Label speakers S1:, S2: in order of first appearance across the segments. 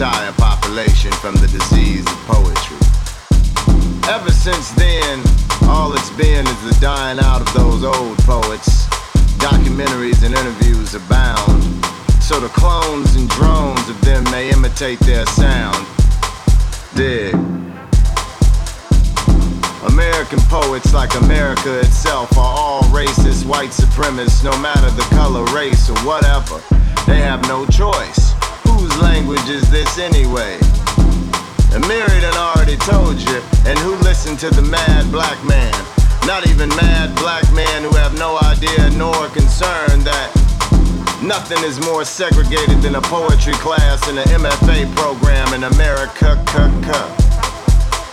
S1: entire in the MFA program in America.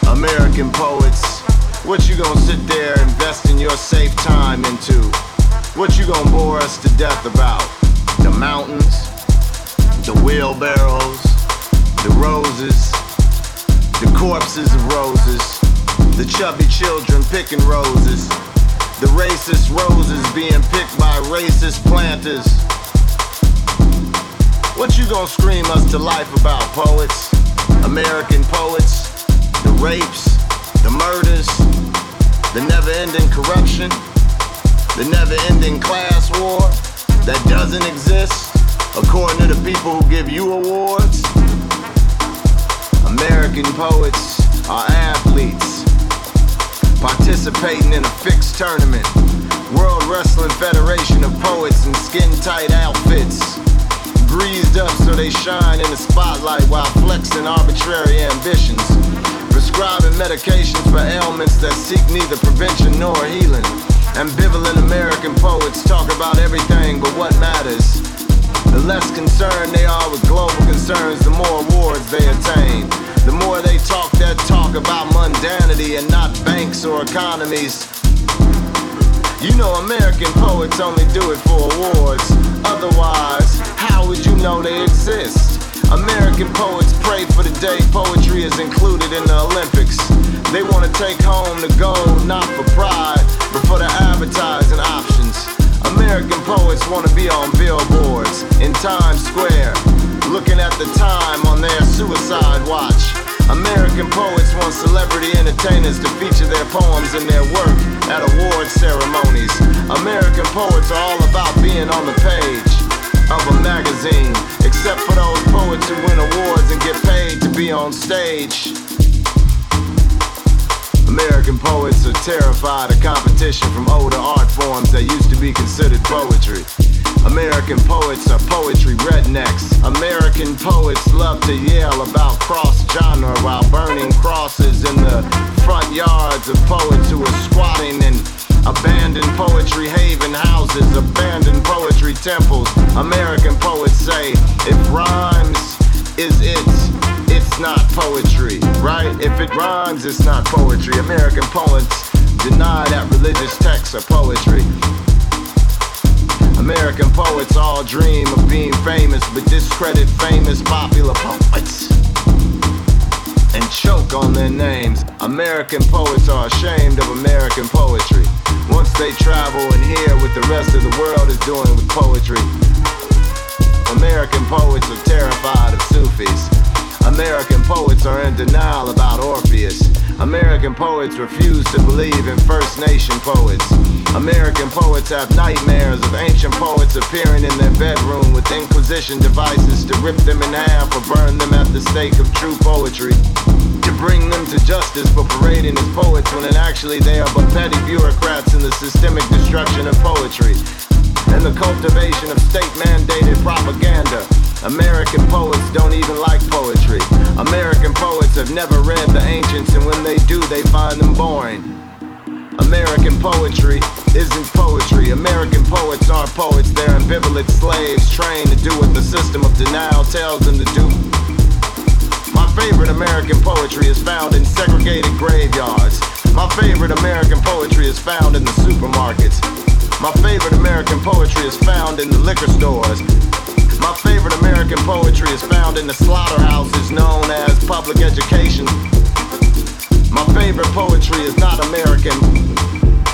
S1: American poets what you gonna sit there investing your safe time into? What you gonna bore us to death about? The mountains, the wheelbarrows, the roses, the corpses of roses, the chubby children picking roses, the racist roses being picked by racist planters. What you gonna scream us to life about, poets? American poets, the rapes, the murders, the never ending corruption, the never ending class war that doesn't exist according to the people who give you awards. American poets are athletes participating in a fixed tournament. World Wrestling Federation of Poets in skin tight outfits. Greased up so they shine in the spotlight while flexing arbitrary ambitions prescribing medications for ailments that seek neither prevention nor healing. Ambivalent American poets talk about everything but what matters. The less concerned they are with global concerns, the more awards they attain. The more they talk that talk about mundanity and not banks or economies. You know, American poets only do it for awards. Otherwise, how would you know they exist? American poets pray for the day poetry is included in the Olympics. They want to take home the gold, not for pride, but for the advertising options. American poets want to be on billboards in Times Square, looking at the time on their suicide watch. American poets want celebrity entertainers to feature their poems and their work at award ceremonies. American poets are all about being on the page of a magazine, except for those poets who win awards and get paid to be on stage. American poets are terrified of competition from older art forms that used to be considered poetry. American poets are poetry rednecks. American poets love to yell about cross genre while burning crosses in the front yards of poets who are squatting in abandoned poetry haven houses, abandoned poetry temples. American poets say, if rhymes is it, it's not poetry, right? If it rhymes, it's not poetry. American poets deny that religious texts are poetry. American poets all dream of being famous, but discredit famous popular poets and choke on their names. American poets are ashamed of American poetry. Once they travel and hear what the rest of the world is doing with poetry. American poets are terrified of Sufis. American poets are in denial about Orpheus. American poets refuse to believe in First Nation poets. American poets have nightmares of ancient poets appearing in their bedroom with Inquisition devices to rip them in half or burn them at the stake of true poetry. To bring them to justice for parading as poets when in actually they are but petty bureaucrats in the systemic destruction of poetry and the cultivation of state mandated propaganda. American poets don't even like poetry. American poets have never read the ancients, and when they do, they find them boring. American poetry isn't poetry. American poets aren't poets, they're ambivalent slaves trained to do what the system of denial tells them to do. My favorite American poetry is found in segregated graveyards. My favorite American poetry is found in the supermarkets. My favorite American poetry is found in the liquor stores. My favorite American poetry is found in the slaughterhouses known as public education. My favorite poetry is not American.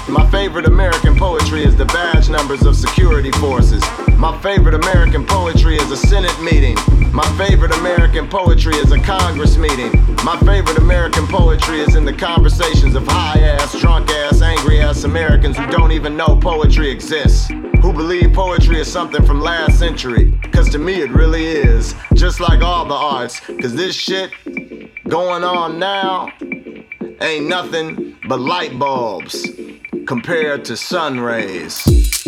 S1: My favorite American poetry is the badge numbers of security forces. My favorite American poetry is a Senate meeting. My favorite American poetry is a Congress meeting. My favorite American poetry is in the conversations of high ass, drunk ass, angry ass Americans who don't even know poetry exists. Who believe poetry is something from last century. Cause to me it really is. Just like all the arts. Cause this shit going on now ain't nothing but light bulbs compared to sun rays.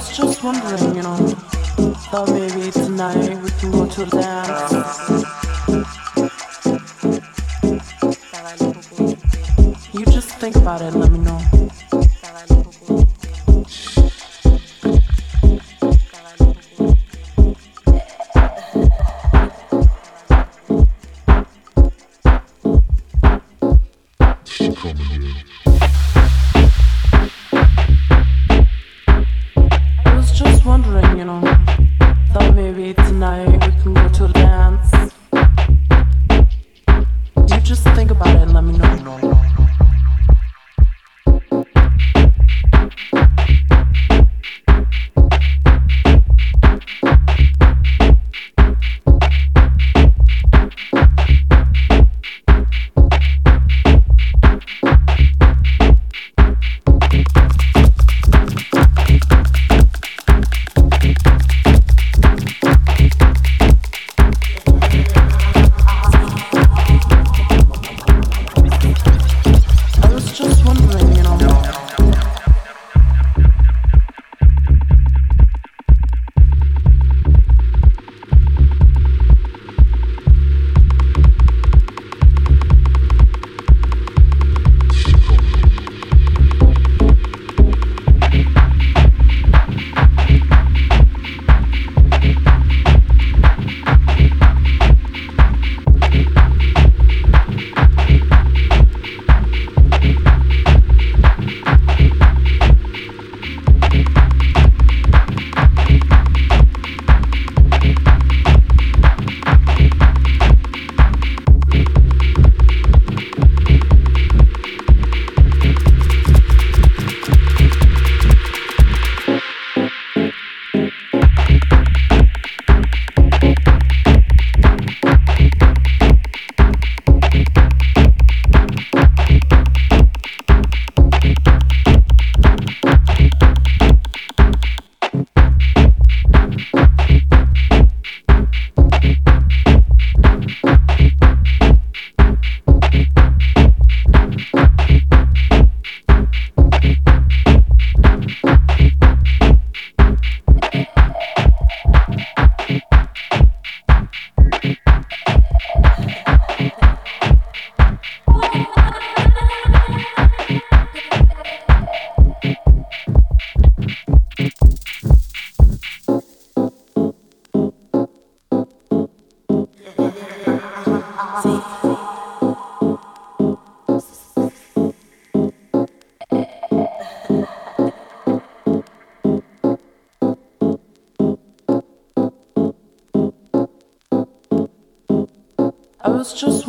S2: was just wondering, you know, thought maybe tonight we can go to the dance. You just think about it, let me know.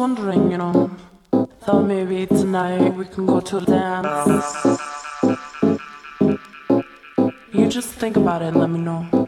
S2: Wondering, you know, thought maybe tonight we can go to a dance. You just think about it and let me know.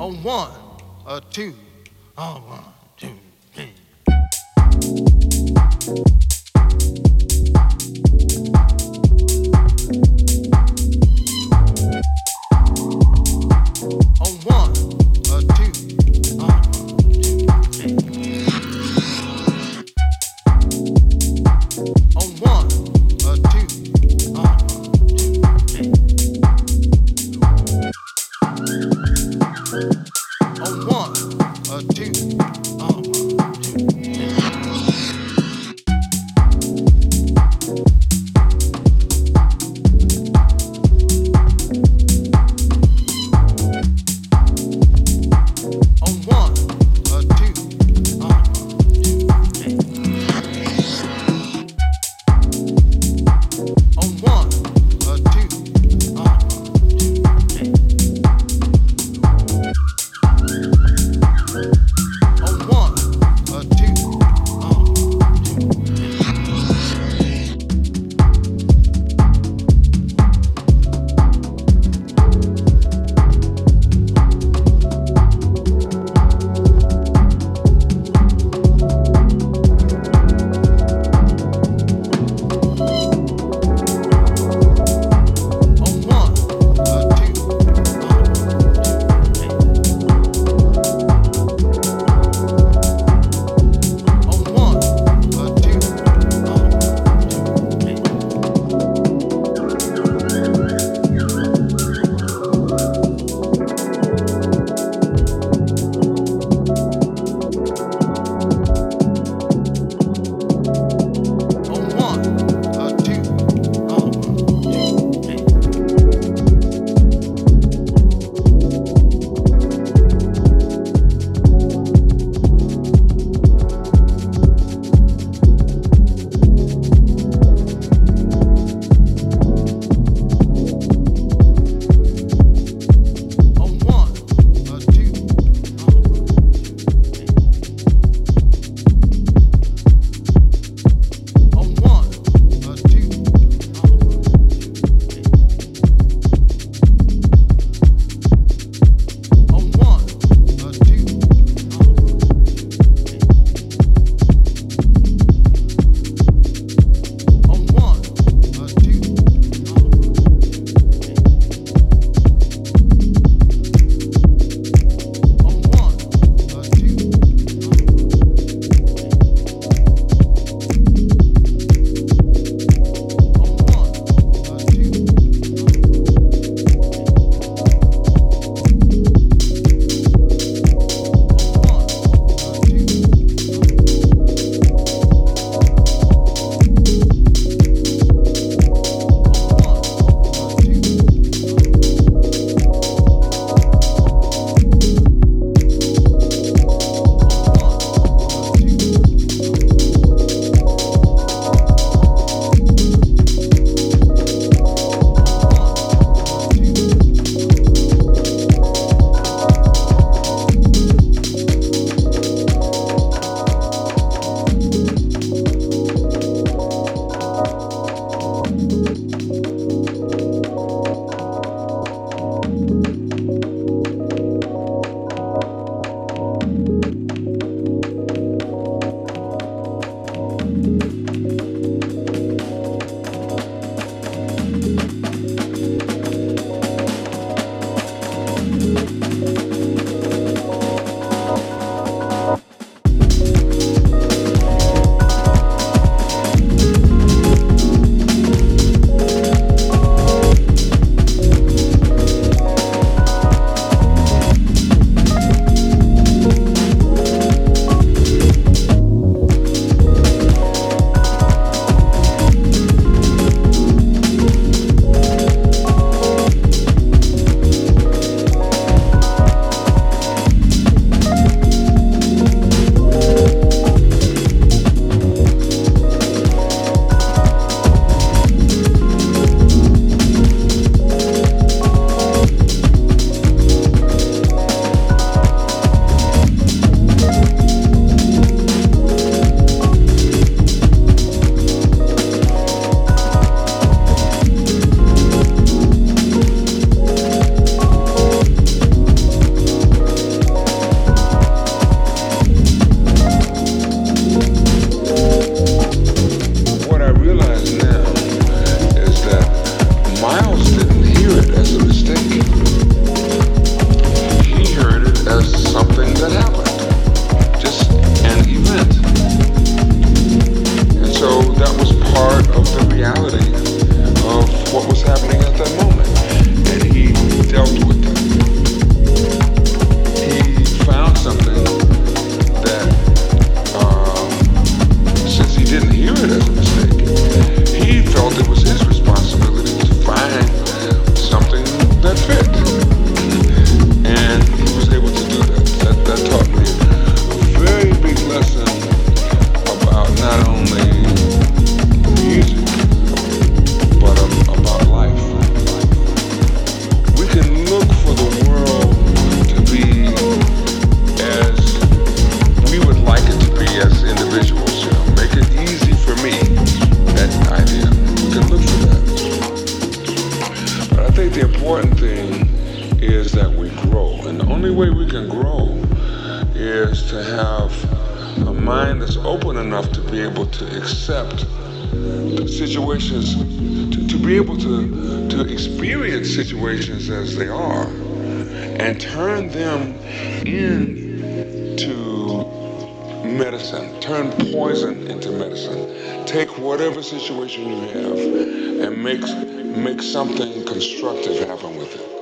S1: A
S3: one, a two. Situations as they are and turn them into medicine, turn poison into medicine. Take whatever situation you have and make, make something constructive happen with it.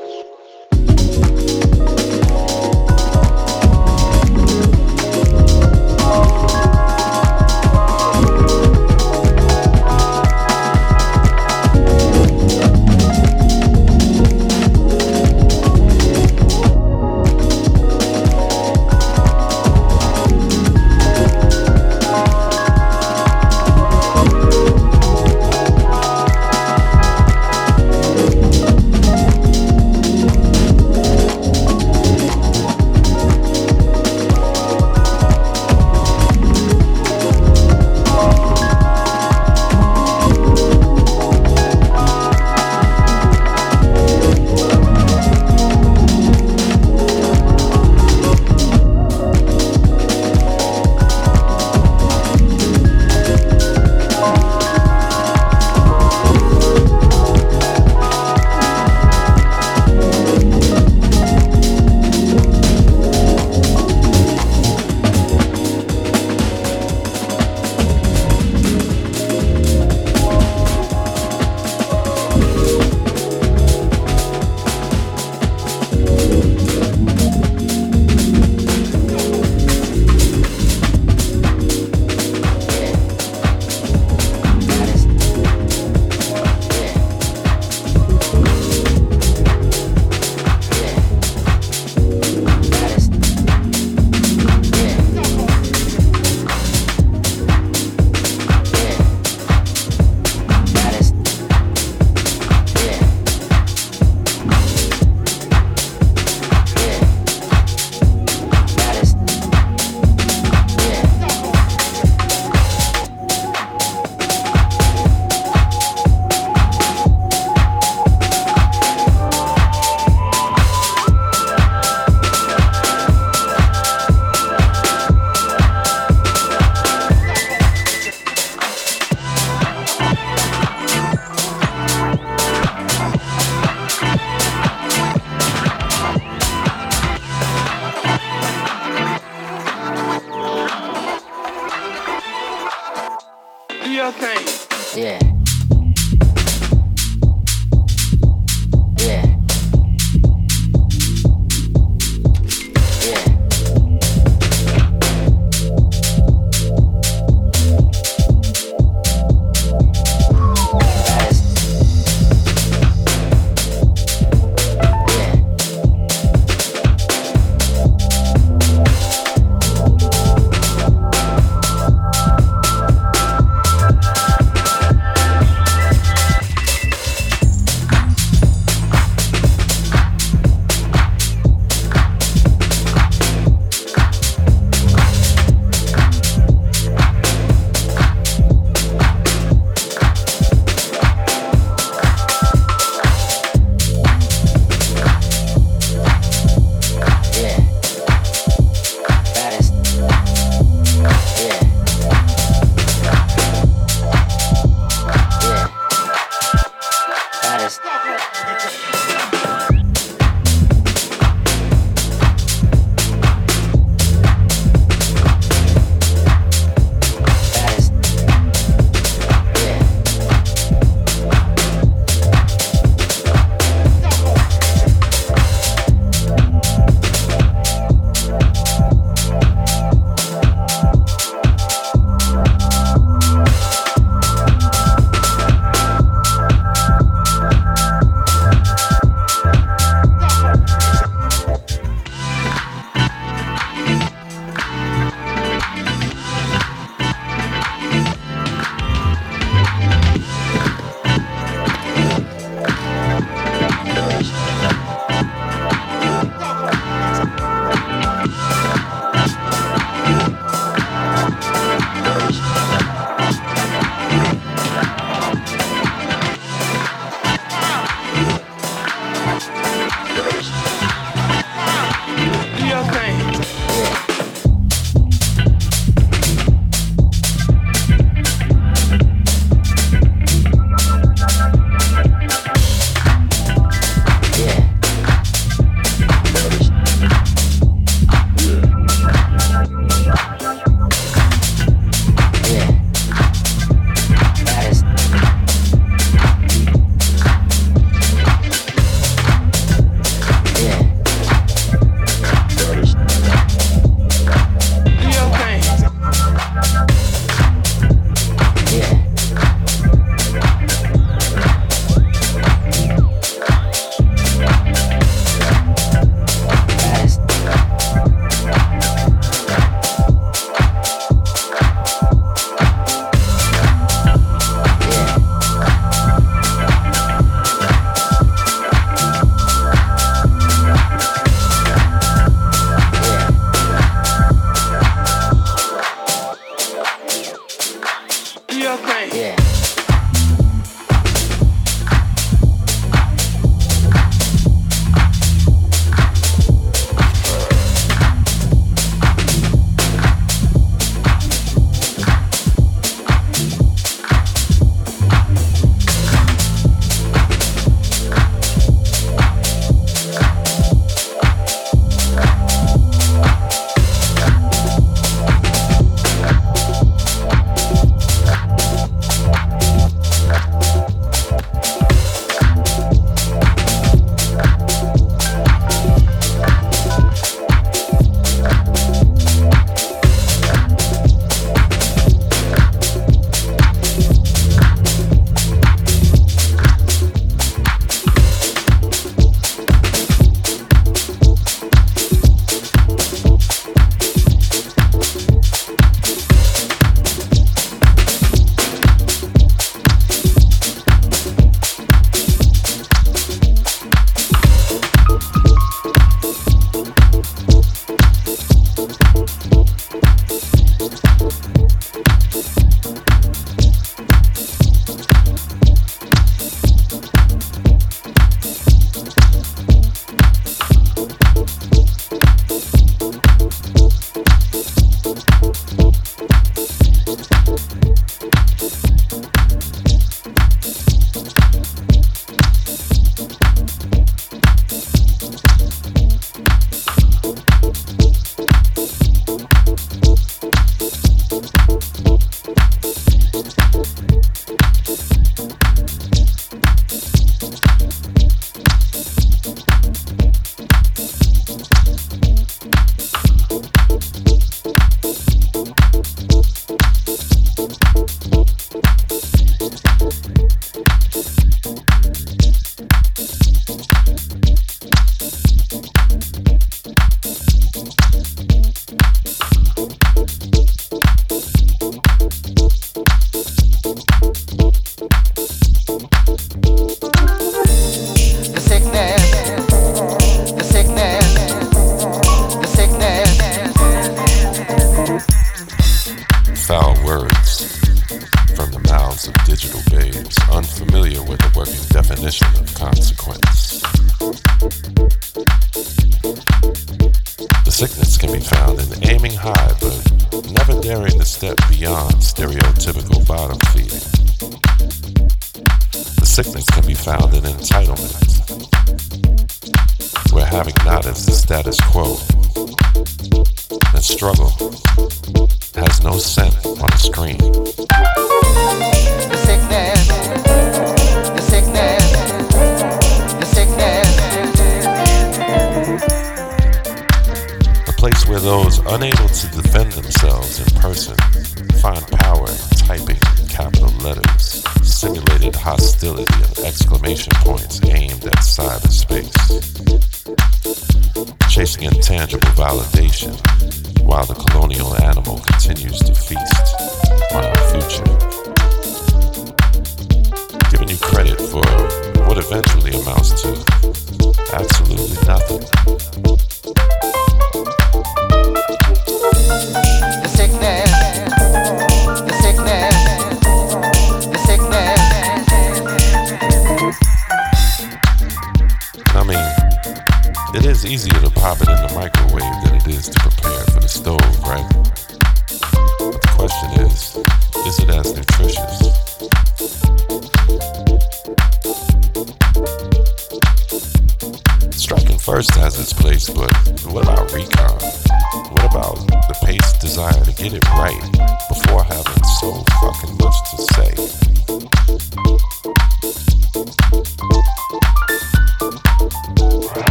S4: Audacity to get it something.